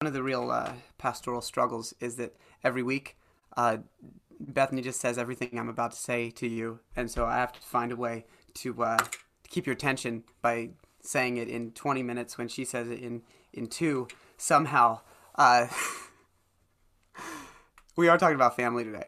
one of the real uh, pastoral struggles is that every week, uh, Bethany just says everything I'm about to say to you, and so I have to find a way to, uh, keep your attention by saying it in 20 minutes when she says it in in two. Somehow, uh, we are talking about family today,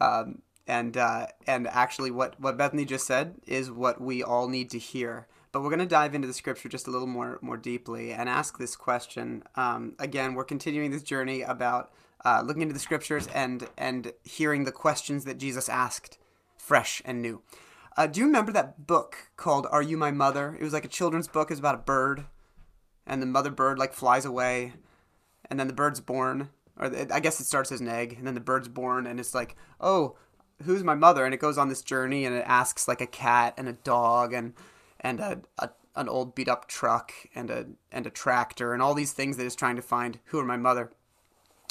um, and uh, and actually, what what Bethany just said is what we all need to hear. But we're going to dive into the scripture just a little more more deeply and ask this question. Um, again, we're continuing this journey about uh, looking into the scriptures and and hearing the questions that Jesus asked, fresh and new. Uh, do you remember that book called "Are You My Mother"? It was like a children's book. It was about a bird, and the mother bird like flies away, and then the bird's born, or I guess it starts as an egg, and then the bird's born, and it's like, oh, who's my mother? And it goes on this journey, and it asks like a cat and a dog and and a, a an old beat up truck and a and a tractor and all these things that is trying to find who are my mother,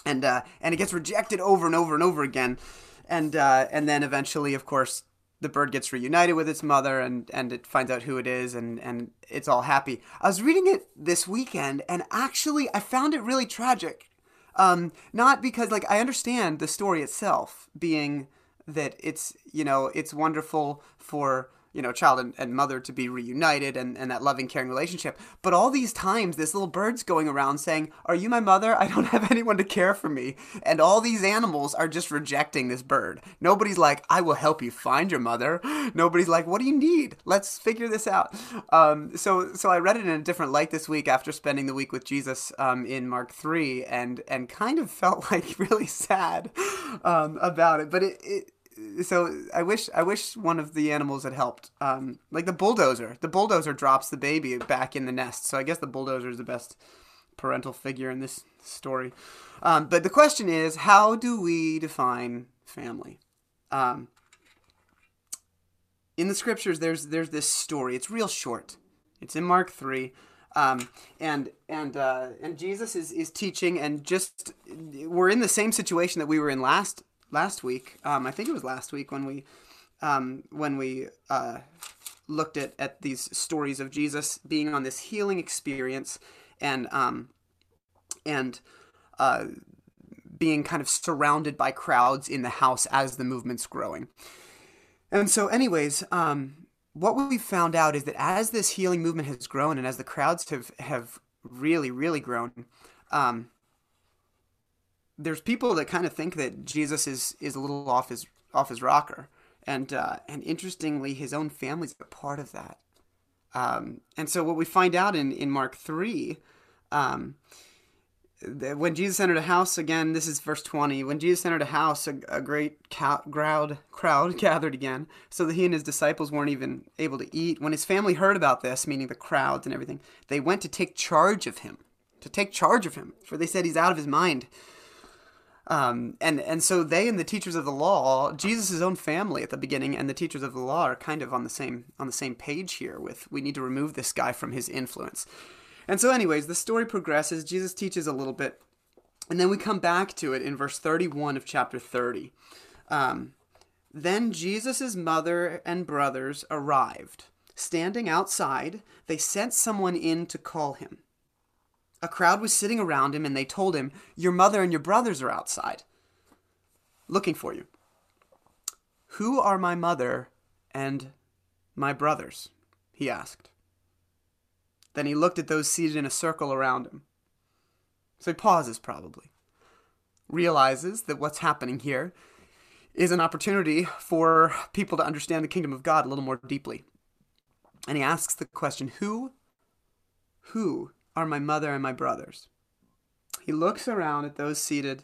and uh, and it gets rejected over and over and over again, and uh, and then eventually, of course, the bird gets reunited with its mother and and it finds out who it is and and it's all happy. I was reading it this weekend and actually I found it really tragic. Um, not because like I understand the story itself being that it's you know it's wonderful for you know, child and, and mother to be reunited and, and that loving, caring relationship. But all these times, this little bird's going around saying, Are you my mother? I don't have anyone to care for me. And all these animals are just rejecting this bird. Nobody's like, I will help you find your mother. Nobody's like, What do you need? Let's figure this out. Um, so, so I read it in a different light this week after spending the week with Jesus um, in Mark 3 and, and kind of felt like really sad um, about it. But it, it so I wish I wish one of the animals had helped. Um, like the bulldozer. The bulldozer drops the baby back in the nest. So I guess the bulldozer is the best parental figure in this story. Um, but the question is, how do we define family? Um, in the scriptures, there's there's this story. It's real short. It's in Mark three. Um, and and uh, and Jesus is, is teaching, and just we're in the same situation that we were in last last week. Um, I think it was last week when we um, when we uh, looked at at these stories of Jesus being on this healing experience and um, and uh, being kind of surrounded by crowds in the house as the movement's growing. And so, anyways, um, what we found out is that as this healing movement has grown and as the crowds have have really really grown, um, there's people that kind of think that Jesus is is a little off his off his rocker, and uh, and interestingly, his own family's a part of that. Um, and so, what we find out in in Mark three, um, when Jesus entered a house again, this is verse twenty. When Jesus entered a house, a, a great crowd crowd gathered again, so that he and his disciples weren't even able to eat. When his family heard about this, meaning the crowds and everything, they went to take charge of him, to take charge of him, for they said he's out of his mind. Um, and and so they and the teachers of the law, Jesus' own family at the beginning, and the teachers of the law are kind of on the same on the same page here. With we need to remove this guy from his influence. And so, anyways, the story progresses. Jesus teaches a little bit, and then we come back to it in verse thirty-one of chapter thirty. Um, then Jesus' mother and brothers arrived. Standing outside, they sent someone in to call him. A crowd was sitting around him, and they told him, Your mother and your brothers are outside, looking for you. Who are my mother and my brothers? he asked. Then he looked at those seated in a circle around him. So he pauses, probably, realizes that what's happening here is an opportunity for people to understand the kingdom of God a little more deeply. And he asks the question Who, who are my mother and my brothers. He looks around at those seated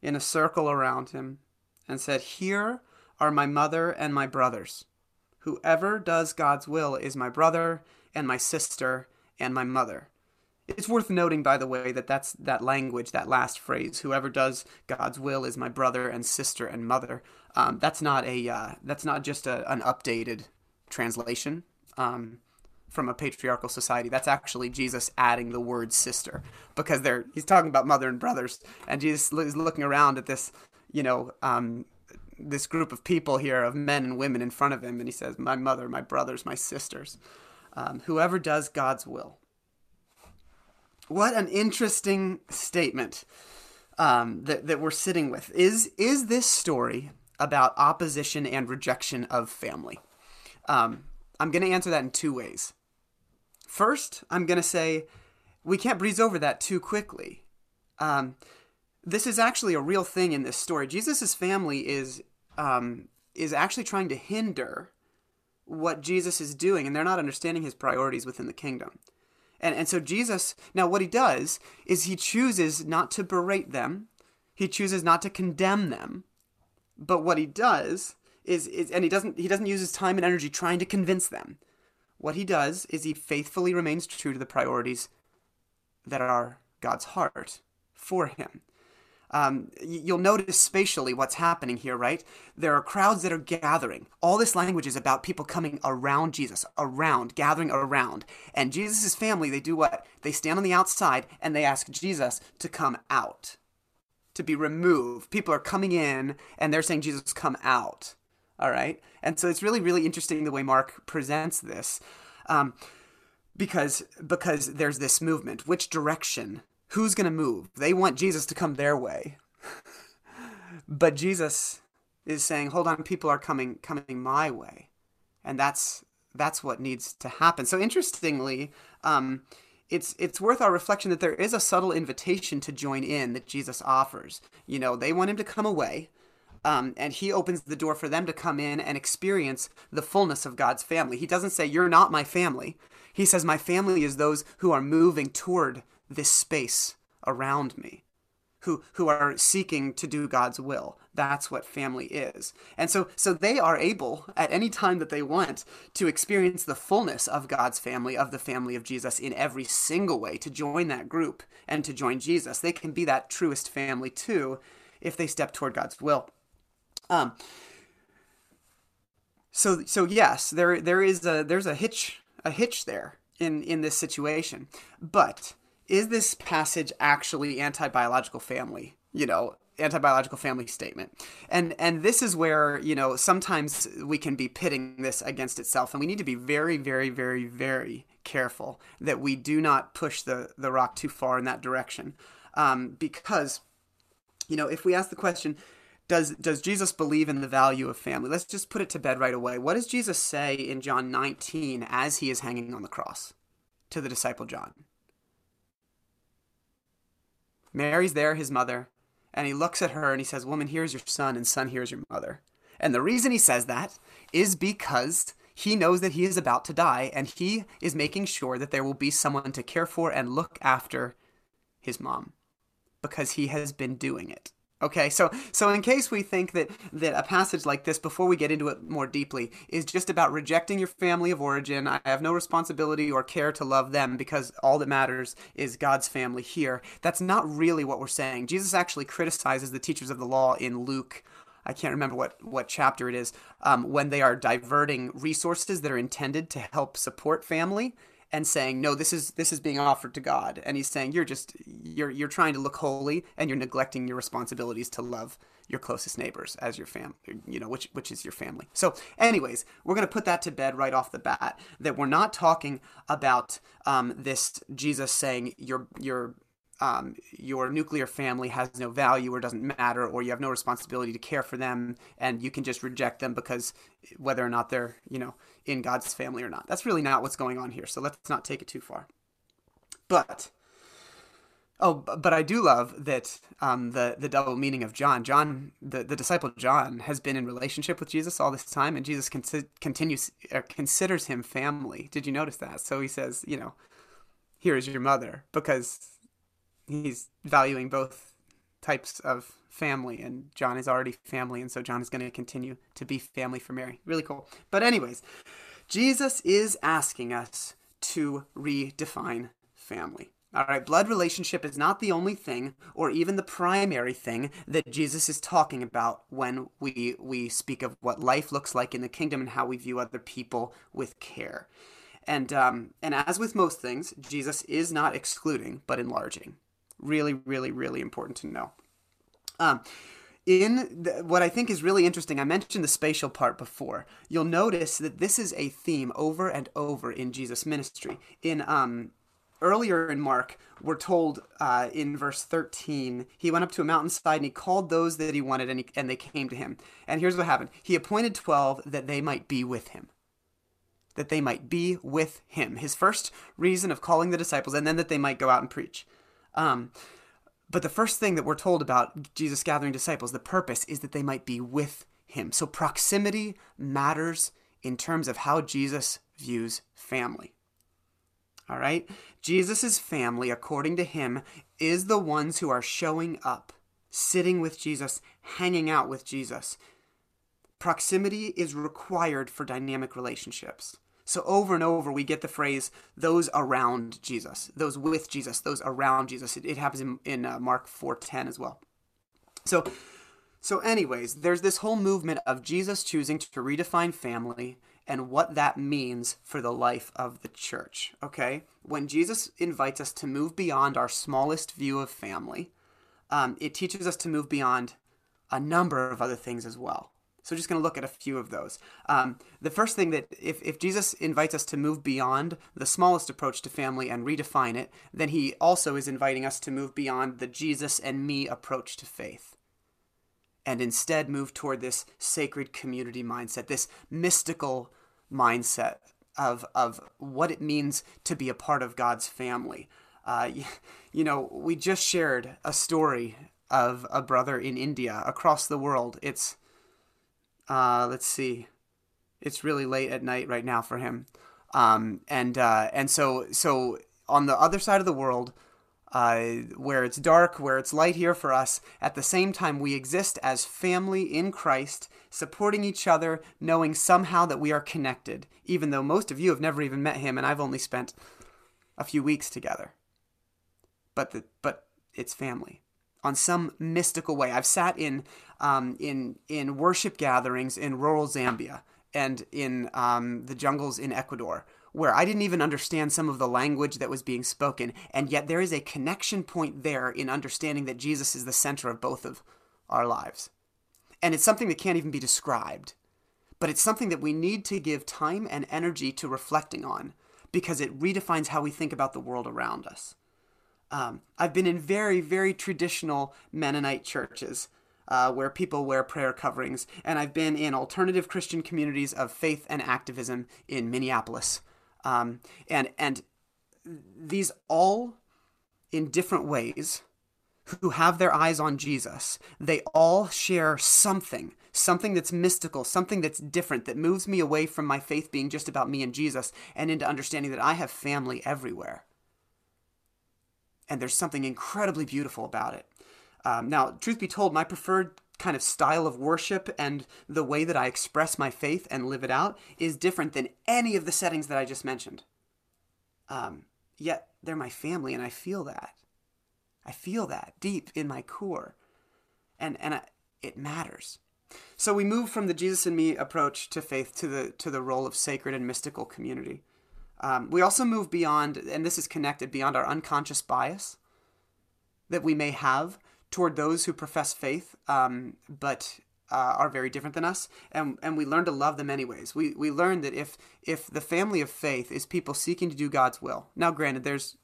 in a circle around him and said, Here are my mother and my brothers. Whoever does God's will is my brother and my sister and my mother. It's worth noting, by the way, that that's that language, that last phrase, "Whoever does God's will is my brother and sister and mother." Um, that's not a uh, that's not just a, an updated translation. Um, from a patriarchal society. That's actually Jesus adding the word sister because they're he's talking about mother and brothers, and Jesus is looking around at this, you know, um, this group of people here of men and women in front of him, and he says, "My mother, my brothers, my sisters, um, whoever does God's will." what an interesting statement um, that, that we're sitting with. Is, is this story about opposition and rejection of family? Um, I'm going to answer that in two ways. First, I'm going to say we can't breeze over that too quickly. Um, this is actually a real thing in this story. Jesus' family is um, is actually trying to hinder what Jesus is doing, and they're not understanding his priorities within the kingdom. And, and so Jesus, now what he does is he chooses not to berate them, he chooses not to condemn them, but what he does is, is and he doesn't he doesn't use his time and energy trying to convince them. What he does is he faithfully remains true to the priorities that are God's heart for him. Um, you'll notice spatially what's happening here, right? There are crowds that are gathering. All this language is about people coming around Jesus, around, gathering around. And Jesus' family, they do what? They stand on the outside and they ask Jesus to come out, to be removed. People are coming in and they're saying, Jesus, come out. All right? And so it's really, really interesting the way Mark presents this. Um, because because there's this movement. Which direction who's going to move? They want Jesus to come their way. but Jesus is saying, "Hold on, people are coming coming my way." And that's that's what needs to happen. So interestingly, um, it's it's worth our reflection that there is a subtle invitation to join in that Jesus offers. You know, they want him to come away, um, and he opens the door for them to come in and experience the fullness of God's family. He doesn't say, You're not my family. He says, My family is those who are moving toward this space around me who who are seeking to do God's will. That's what family is. And so so they are able at any time that they want to experience the fullness of God's family, of the family of Jesus in every single way, to join that group and to join Jesus. They can be that truest family too if they step toward God's will. Um so so yes, there there is a there's a hitch a hitch there in in this situation. But is this passage actually anti-biological family? You know, anti-biological family statement. And and this is where, you know, sometimes we can be pitting this against itself and we need to be very very very very careful that we do not push the the rock too far in that direction. Um, because you know, if we ask the question, does does Jesus believe in the value of family? Let's just put it to bed right away. What does Jesus say in John 19 as he is hanging on the cross to the disciple John? Mary's there, his mother, and he looks at her and he says, Woman, here's your son, and son, here's your mother. And the reason he says that is because he knows that he is about to die, and he is making sure that there will be someone to care for and look after his mom because he has been doing it. Okay, so so in case we think that that a passage like this, before we get into it more deeply, is just about rejecting your family of origin, I have no responsibility or care to love them because all that matters is God's family here. That's not really what we're saying. Jesus actually criticizes the teachers of the law in Luke. I can't remember what, what chapter it is, um, when they are diverting resources that are intended to help support family and saying no this is this is being offered to god. And he's saying you're just you're you're trying to look holy and you're neglecting your responsibilities to love your closest neighbors as your fam you know which which is your family. So anyways we're going to put that to bed right off the bat that we're not talking about um, this jesus saying your your um, your nuclear family has no value or doesn't matter, or you have no responsibility to care for them, and you can just reject them because whether or not they're, you know, in God's family or not. That's really not what's going on here. So let's not take it too far. But oh, but I do love that um, the the double meaning of John. John, the, the disciple John, has been in relationship with Jesus all this time, and Jesus con- continues or considers him family. Did you notice that? So he says, you know, here is your mother because he's valuing both types of family and John is already family and so John is going to continue to be family for Mary. Really cool. But anyways, Jesus is asking us to redefine family. All right, blood relationship is not the only thing or even the primary thing that Jesus is talking about when we we speak of what life looks like in the kingdom and how we view other people with care. And um, and as with most things, Jesus is not excluding but enlarging. Really, really, really important to know. Um, in the, what I think is really interesting, I mentioned the spatial part before. You'll notice that this is a theme over and over in Jesus' ministry. In um, earlier in Mark, we're told uh, in verse 13, he went up to a mountainside and he called those that he wanted, and, he, and they came to him. And here's what happened He appointed 12 that they might be with him. That they might be with him. His first reason of calling the disciples, and then that they might go out and preach. Um, but the first thing that we're told about Jesus gathering disciples, the purpose is that they might be with him. So proximity matters in terms of how Jesus views family. All right? Jesus' family, according to him, is the ones who are showing up, sitting with Jesus, hanging out with Jesus. Proximity is required for dynamic relationships. So over and over, we get the phrase "those around Jesus," those with Jesus, those around Jesus. It, it happens in, in uh, Mark four ten as well. So, so anyways, there's this whole movement of Jesus choosing to redefine family and what that means for the life of the church. Okay? When Jesus invites us to move beyond our smallest view of family, um, it teaches us to move beyond a number of other things as well. So, just going to look at a few of those. Um, the first thing that if, if Jesus invites us to move beyond the smallest approach to family and redefine it, then he also is inviting us to move beyond the Jesus and me approach to faith and instead move toward this sacred community mindset, this mystical mindset of of what it means to be a part of God's family. Uh, you, you know, we just shared a story of a brother in India across the world. It's uh, let's see, it's really late at night right now for him, um, and uh, and so so on the other side of the world uh, where it's dark, where it's light here for us. At the same time, we exist as family in Christ, supporting each other, knowing somehow that we are connected, even though most of you have never even met him and I've only spent a few weeks together. But the, but it's family on some mystical way. I've sat in um, in in worship gatherings in rural Zambia and in um, the jungles in Ecuador where I didn't even understand some of the language that was being spoken, and yet there is a connection point there in understanding that Jesus is the center of both of our lives. And it's something that can't even be described, but it's something that we need to give time and energy to reflecting on because it redefines how we think about the world around us. Um, I've been in very, very traditional Mennonite churches. Uh, where people wear prayer coverings, and I've been in alternative Christian communities of faith and activism in Minneapolis, um, and and these all in different ways who have their eyes on Jesus, they all share something, something that's mystical, something that's different, that moves me away from my faith being just about me and Jesus and into understanding that I have family everywhere. And there's something incredibly beautiful about it. Um, now, truth be told, my preferred kind of style of worship and the way that I express my faith and live it out is different than any of the settings that I just mentioned. Um, yet they're my family, and I feel that. I feel that deep in my core, and and I, it matters. So we move from the Jesus and me approach to faith to the to the role of sacred and mystical community. Um, we also move beyond, and this is connected beyond our unconscious bias that we may have toward those who profess faith, um, but uh, are very different than us, and and we learn to love them anyways. We we learn that if if the family of faith is people seeking to do God's will. Now, granted, there's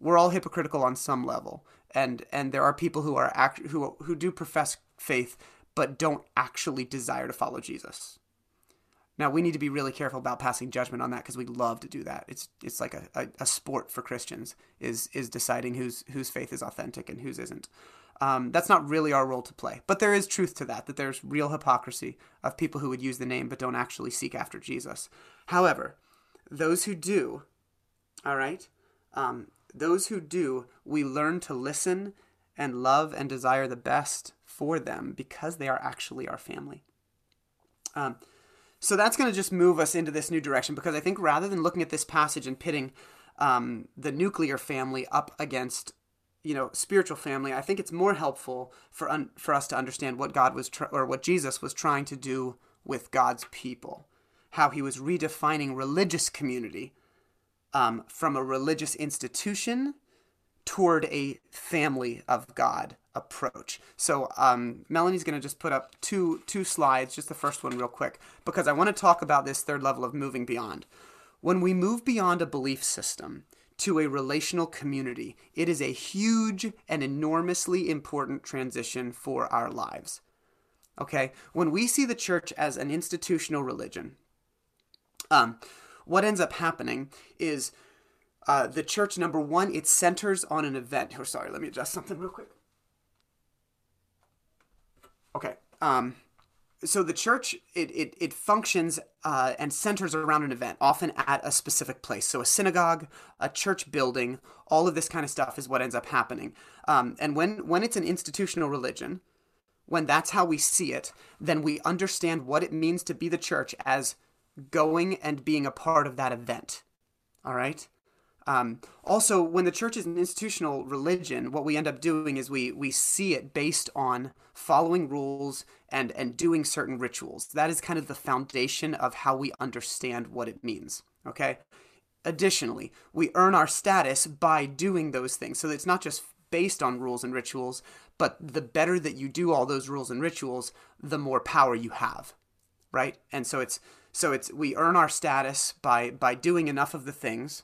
we're all hypocritical on some level, and and there are people who are act, who who do profess faith but don't actually desire to follow Jesus. Now we need to be really careful about passing judgment on that because we love to do that. It's it's like a, a, a, sport for Christians is is deciding whose whose faith is authentic and whose isn't. Um, that's not really our role to play. But there is truth to that, that there's real hypocrisy of people who would use the name but don't actually seek after Jesus. However, those who do, all right, um, those who do, we learn to listen and love and desire the best for them because they are actually our family. Um, so that's going to just move us into this new direction because I think rather than looking at this passage and pitting um, the nuclear family up against you know spiritual family i think it's more helpful for un- for us to understand what god was tr- or what jesus was trying to do with god's people. How he was redefining religious community um, from a religious institution toward a family of god approach. So um, melanie's going to just put up two two slides just the first one real quick because i want to talk about this third level of moving beyond. When we move beyond a belief system to a relational community. It is a huge and enormously important transition for our lives. Okay? When we see the church as an institutional religion, um, what ends up happening is uh, the church, number one, it centers on an event. Oh, sorry, let me adjust something real quick. Okay. Um, so the church it it, it functions uh, and centers around an event often at a specific place. So a synagogue a church building all of this kind of stuff is what ends up happening. Um, and when when it's an institutional religion when that's how we see it then we understand what it means to be the church as going and being a part of that event. All right um, also, when the church is an institutional religion, what we end up doing is we we see it based on following rules and and doing certain rituals. That is kind of the foundation of how we understand what it means. Okay. Additionally, we earn our status by doing those things. So it's not just based on rules and rituals, but the better that you do all those rules and rituals, the more power you have. Right? And so it's so it's we earn our status by by doing enough of the things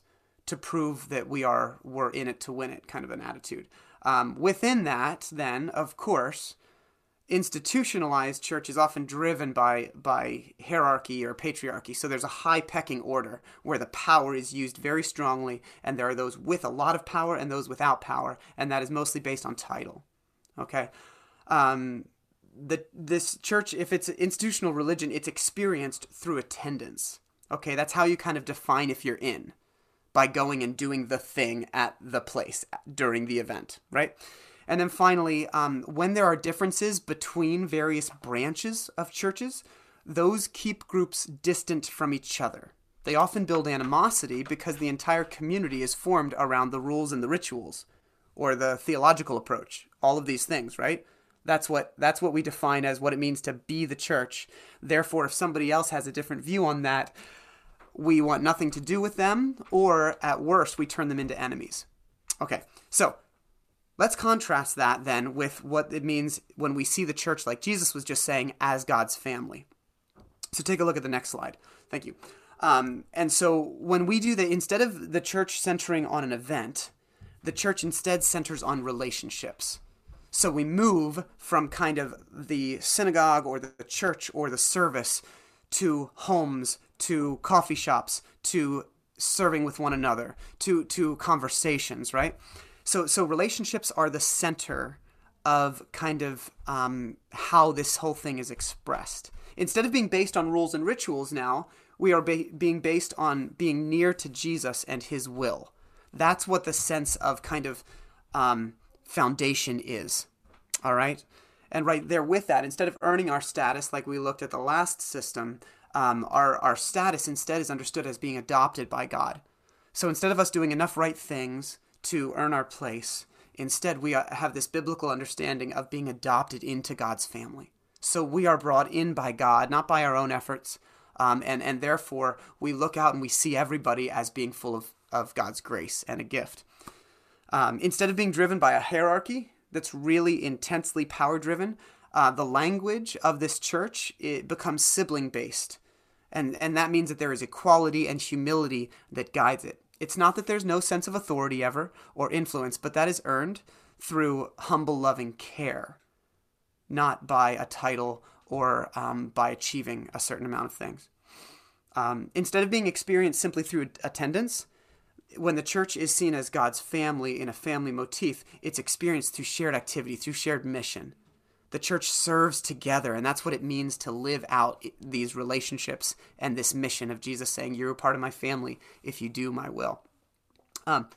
to prove that we are we're in it to win it kind of an attitude. Um, within that, then of course, institutionalized church is often driven by by hierarchy or patriarchy. So there's a high pecking order where the power is used very strongly, and there are those with a lot of power and those without power, and that is mostly based on title. Okay. Um, the this church, if it's institutional religion, it's experienced through attendance. Okay, that's how you kind of define if you're in by going and doing the thing at the place during the event, right? And then finally, um, when there are differences between various branches of churches, those keep groups distant from each other. They often build animosity because the entire community is formed around the rules and the rituals or the theological approach, all of these things, right? That's what that's what we define as what it means to be the church. Therefore, if somebody else has a different view on that, we want nothing to do with them, or at worst, we turn them into enemies. Okay, so let's contrast that then with what it means when we see the church, like Jesus was just saying, as God's family. So take a look at the next slide. Thank you. Um, and so when we do that, instead of the church centering on an event, the church instead centers on relationships. So we move from kind of the synagogue or the church or the service to homes, to coffee shops, to serving with one another, to to conversations, right? So so relationships are the center of kind of um, how this whole thing is expressed. Instead of being based on rules and rituals, now we are ba- being based on being near to Jesus and His will. That's what the sense of kind of um, foundation is. All right. And right there with that, instead of earning our status like we looked at the last system, um, our, our status instead is understood as being adopted by God. So instead of us doing enough right things to earn our place, instead we have this biblical understanding of being adopted into God's family. So we are brought in by God, not by our own efforts. Um, and, and therefore, we look out and we see everybody as being full of, of God's grace and a gift. Um, instead of being driven by a hierarchy that's really intensely power driven, uh, the language of this church it becomes sibling based and and that means that there is equality and humility that guides it. It's not that there's no sense of authority ever or influence but that is earned through humble loving care not by a title or um, by achieving a certain amount of things. Um, instead of being experienced simply through attendance when the church is seen as god's family in a family motif it's experienced through shared activity through shared mission the church serves together and that's what it means to live out these relationships and this mission of jesus saying you're a part of my family if you do my will. Um,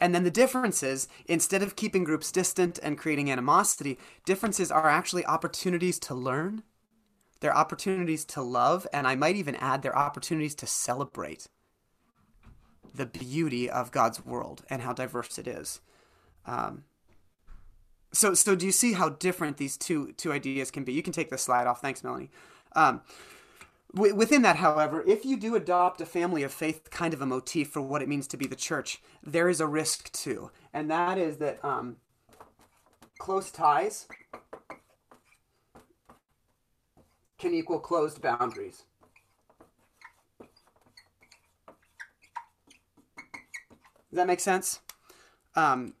and then the differences instead of keeping groups distant and creating animosity differences are actually opportunities to learn they're opportunities to love and i might even add they're opportunities to celebrate the beauty of god's world and how diverse it is. Um, so so do you see how different these two two ideas can be? You can take the slide off. Thanks, Melanie. Um, w- within that, however, if you do adopt a family of faith kind of a motif for what it means to be the church, there is a risk too, and that is that um, close ties can equal closed boundaries. Does that make sense? Um,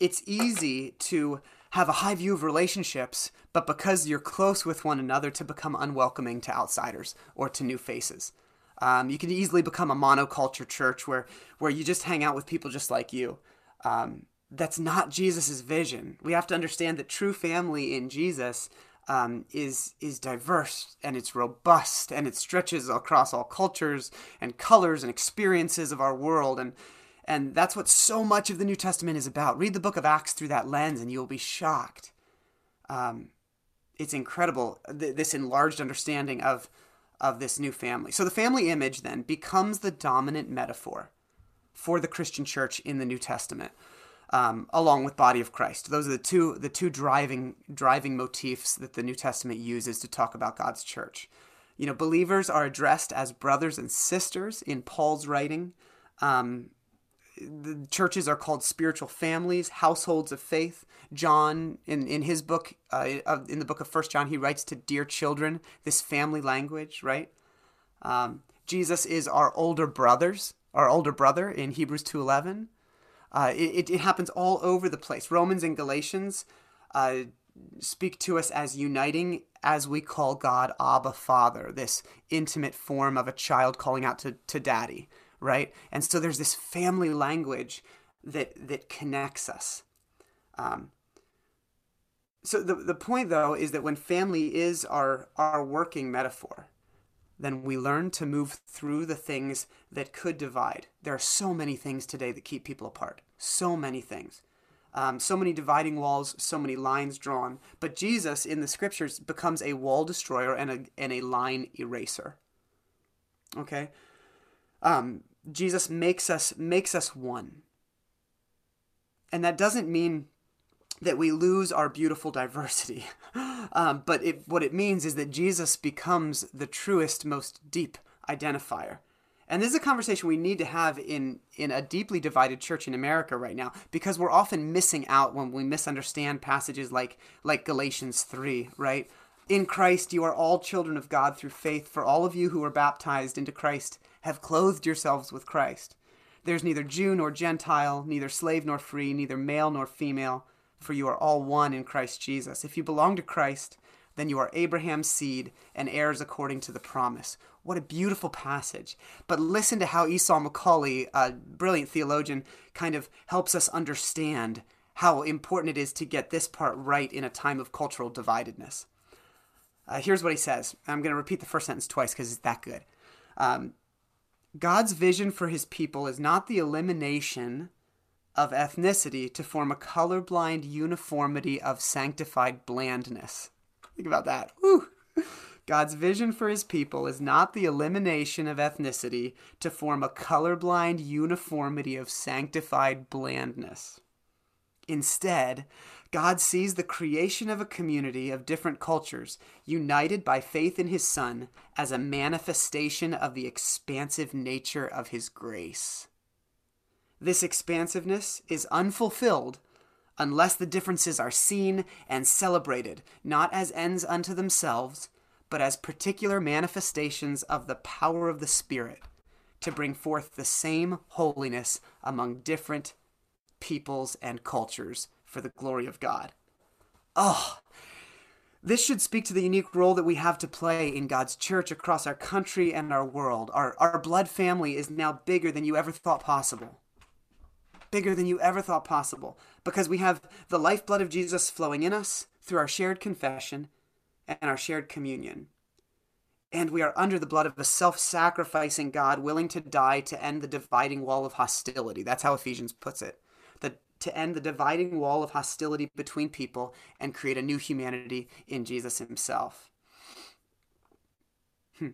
it's easy to have a high view of relationships, but because you're close with one another, to become unwelcoming to outsiders or to new faces. Um, you can easily become a monoculture church where where you just hang out with people just like you. Um, that's not Jesus' vision. We have to understand that true family in Jesus um, is is diverse and it's robust and it stretches across all cultures and colors and experiences of our world and and that's what so much of the New Testament is about. Read the book of Acts through that lens and you'll be shocked. Um, it's incredible th- this enlarged understanding of of this new family. So the family image then becomes the dominant metaphor for the Christian church in the New Testament, um, along with body of Christ. Those are the two the two driving driving motifs that the New Testament uses to talk about God's church. You know, believers are addressed as brothers and sisters in Paul's writing. Um, the churches are called spiritual families, households of faith. John, in, in his book, uh, in the book of First John, he writes to dear children, this family language, right? Um, Jesus is our older brothers, our older brother in Hebrews 2.11. Uh, it, it happens all over the place. Romans and Galatians uh, speak to us as uniting as we call God Abba Father, this intimate form of a child calling out to, to daddy right? And so there's this family language that that connects us. Um, so the the point though is that when family is our our working metaphor, then we learn to move through the things that could divide. There are so many things today that keep people apart. So many things. Um, so many dividing walls, so many lines drawn. But Jesus in the scriptures becomes a wall destroyer and a, and a line eraser. Okay? Um, Jesus makes us makes us one. And that doesn't mean that we lose our beautiful diversity. um, but it, what it means is that Jesus becomes the truest, most deep identifier. And this is a conversation we need to have in, in a deeply divided church in America right now because we're often missing out when we misunderstand passages like, like Galatians 3, right? In Christ, you are all children of God through faith. For all of you who are baptized into Christ have clothed yourselves with Christ. There's neither Jew nor Gentile, neither slave nor free, neither male nor female, for you are all one in Christ Jesus. If you belong to Christ, then you are Abraham's seed and heirs according to the promise. What a beautiful passage. But listen to how Esau McCaulley, a brilliant theologian, kind of helps us understand how important it is to get this part right in a time of cultural dividedness. Uh, here's what he says. I'm going to repeat the first sentence twice because it's that good. Um, God's vision for his people is not the elimination of ethnicity to form a colorblind uniformity of sanctified blandness. Think about that. Woo. God's vision for his people is not the elimination of ethnicity to form a colorblind uniformity of sanctified blandness. Instead, God sees the creation of a community of different cultures, united by faith in His Son, as a manifestation of the expansive nature of His grace. This expansiveness is unfulfilled unless the differences are seen and celebrated, not as ends unto themselves, but as particular manifestations of the power of the Spirit to bring forth the same holiness among different peoples and cultures for the glory of God. Oh, this should speak to the unique role that we have to play in God's church across our country and our world. Our, our blood family is now bigger than you ever thought possible. Bigger than you ever thought possible. Because we have the lifeblood of Jesus flowing in us through our shared confession and our shared communion. And we are under the blood of a self sacrificing God willing to die to end the dividing wall of hostility. That's how Ephesians puts it to end the dividing wall of hostility between people and create a new humanity in Jesus himself. Hmm.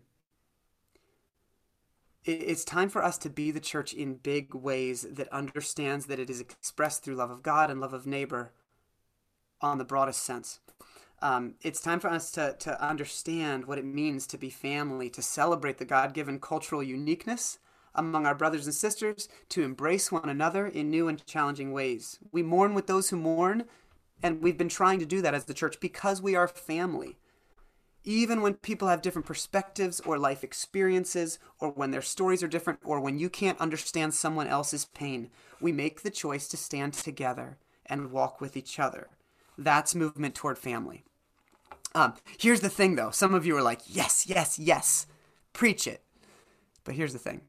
It's time for us to be the church in big ways that understands that it is expressed through love of God and love of neighbor on the broadest sense. Um, it's time for us to, to understand what it means to be family, to celebrate the God given cultural uniqueness among our brothers and sisters to embrace one another in new and challenging ways. We mourn with those who mourn, and we've been trying to do that as the church because we are family. even when people have different perspectives or life experiences, or when their stories are different, or when you can't understand someone else's pain, we make the choice to stand together and walk with each other. That's movement toward family. Um, here's the thing, though. Some of you are like, yes, yes, yes, preach it. But here's the thing.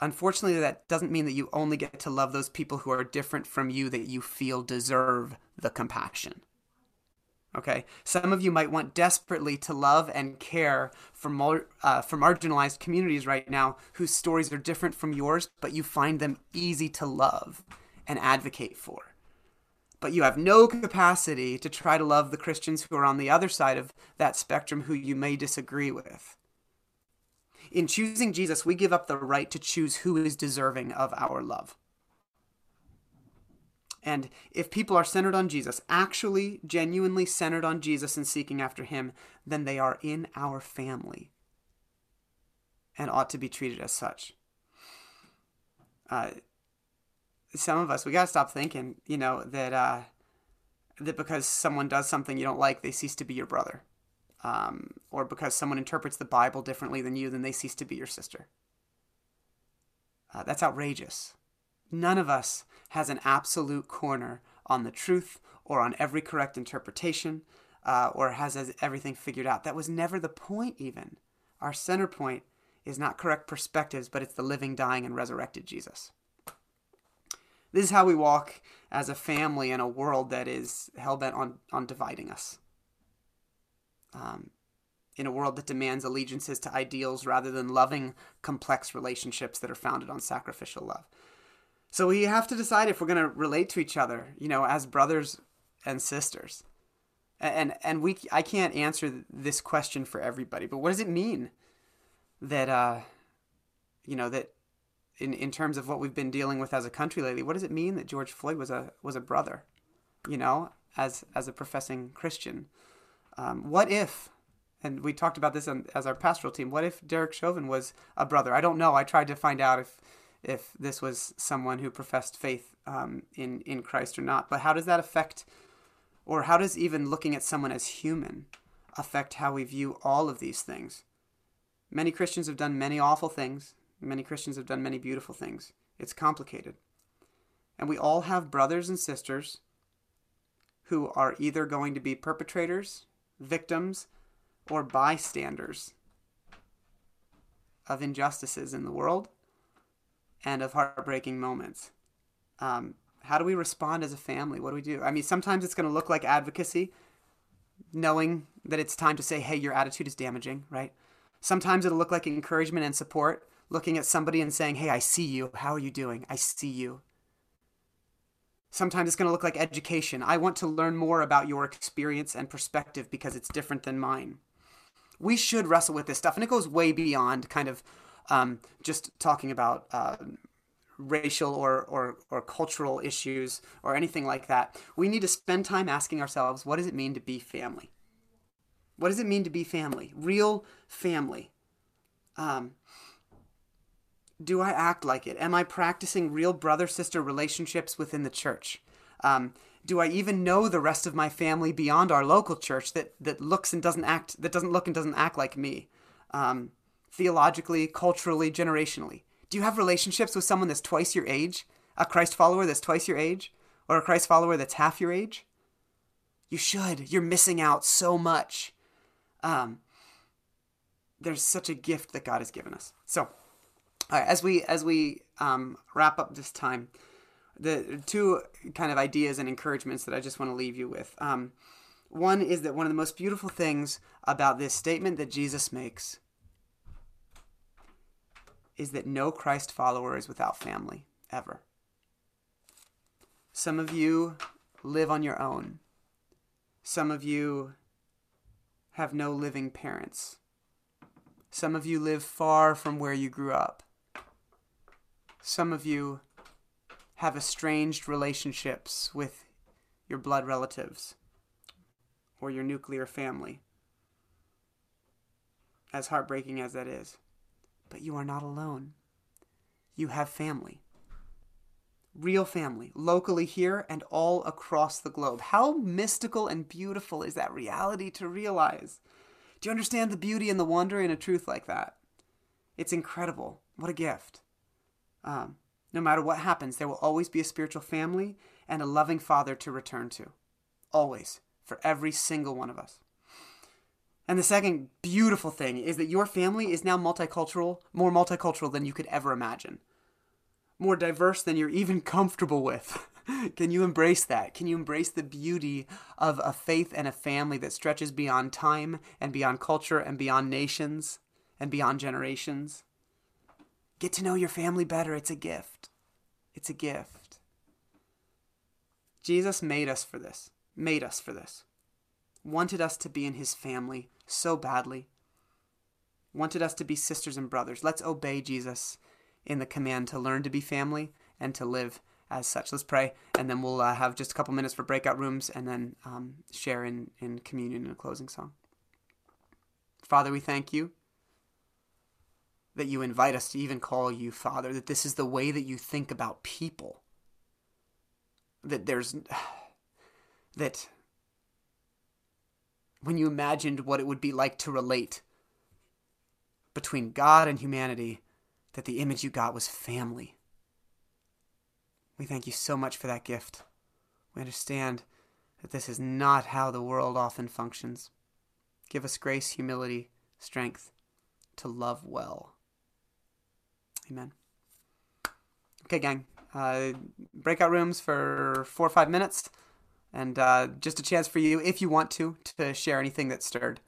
Unfortunately, that doesn't mean that you only get to love those people who are different from you that you feel deserve the compassion. Okay, some of you might want desperately to love and care for mar- uh, for marginalized communities right now whose stories are different from yours, but you find them easy to love and advocate for. But you have no capacity to try to love the Christians who are on the other side of that spectrum who you may disagree with. In choosing Jesus, we give up the right to choose who is deserving of our love. And if people are centered on Jesus, actually genuinely centered on Jesus and seeking after him, then they are in our family and ought to be treated as such. Uh, some of us, we got to stop thinking, you know, that, uh, that because someone does something you don't like, they cease to be your brother. Um, or because someone interprets the Bible differently than you, then they cease to be your sister. Uh, that's outrageous. None of us has an absolute corner on the truth or on every correct interpretation uh, or has everything figured out. That was never the point, even. Our center point is not correct perspectives, but it's the living, dying, and resurrected Jesus. This is how we walk as a family in a world that is hell bent on, on dividing us. Um, in a world that demands allegiances to ideals rather than loving, complex relationships that are founded on sacrificial love. So we have to decide if we're going to relate to each other, you know, as brothers and sisters. And and we I can't answer this question for everybody, but what does it mean that uh you know that in in terms of what we've been dealing with as a country lately, what does it mean that George Floyd was a was a brother, you know, as as a professing Christian? Um, what if and we talked about this on, as our pastoral team. What if Derek Chauvin was a brother? I don't know. I tried to find out if if this was someone who professed faith um, in in Christ or not. But how does that affect, or how does even looking at someone as human affect how we view all of these things? Many Christians have done many awful things. Many Christians have done many beautiful things. It's complicated, and we all have brothers and sisters who are either going to be perpetrators, victims, or bystanders of injustices in the world and of heartbreaking moments. Um, how do we respond as a family? What do we do? I mean, sometimes it's going to look like advocacy, knowing that it's time to say, hey, your attitude is damaging, right? Sometimes it'll look like encouragement and support, looking at somebody and saying, hey, I see you. How are you doing? I see you. Sometimes it's going to look like education. I want to learn more about your experience and perspective because it's different than mine. We should wrestle with this stuff, and it goes way beyond kind of um, just talking about uh, racial or, or, or cultural issues or anything like that. We need to spend time asking ourselves what does it mean to be family? What does it mean to be family? Real family. Um, do I act like it? Am I practicing real brother sister relationships within the church? Um, do I even know the rest of my family beyond our local church that, that looks and doesn't act that doesn't look and doesn't act like me? Um, theologically, culturally, generationally? Do you have relationships with someone that's twice your age? A Christ follower that's twice your age? Or a Christ follower that's half your age? You should. You're missing out so much. Um, there's such a gift that God has given us. So, as we as we um, wrap up this time, the two kind of ideas and encouragements that I just want to leave you with. Um, one is that one of the most beautiful things about this statement that Jesus makes is that no Christ follower is without family, ever. Some of you live on your own. Some of you have no living parents. Some of you live far from where you grew up. Some of you have estranged relationships with your blood relatives or your nuclear family. As heartbreaking as that is. But you are not alone. You have family. Real family, locally here and all across the globe. How mystical and beautiful is that reality to realize? Do you understand the beauty and the wonder in a truth like that? It's incredible. What a gift. Um, no matter what happens, there will always be a spiritual family and a loving father to return to. Always. For every single one of us. And the second beautiful thing is that your family is now multicultural, more multicultural than you could ever imagine. More diverse than you're even comfortable with. Can you embrace that? Can you embrace the beauty of a faith and a family that stretches beyond time and beyond culture and beyond nations and beyond generations? Get to know your family better. It's a gift. It's a gift. Jesus made us for this, made us for this, wanted us to be in his family so badly, wanted us to be sisters and brothers. Let's obey Jesus in the command to learn to be family and to live as such. Let's pray, and then we'll uh, have just a couple minutes for breakout rooms and then um, share in, in communion in a closing song. Father, we thank you that you invite us to even call you Father, that this is the way that you think about people. That there's. that when you imagined what it would be like to relate between God and humanity, that the image you got was family. We thank you so much for that gift. We understand that this is not how the world often functions. Give us grace, humility, strength to love well. Amen. Okay, gang. Uh, breakout rooms for four or five minutes, and uh, just a chance for you, if you want to, to share anything that stirred.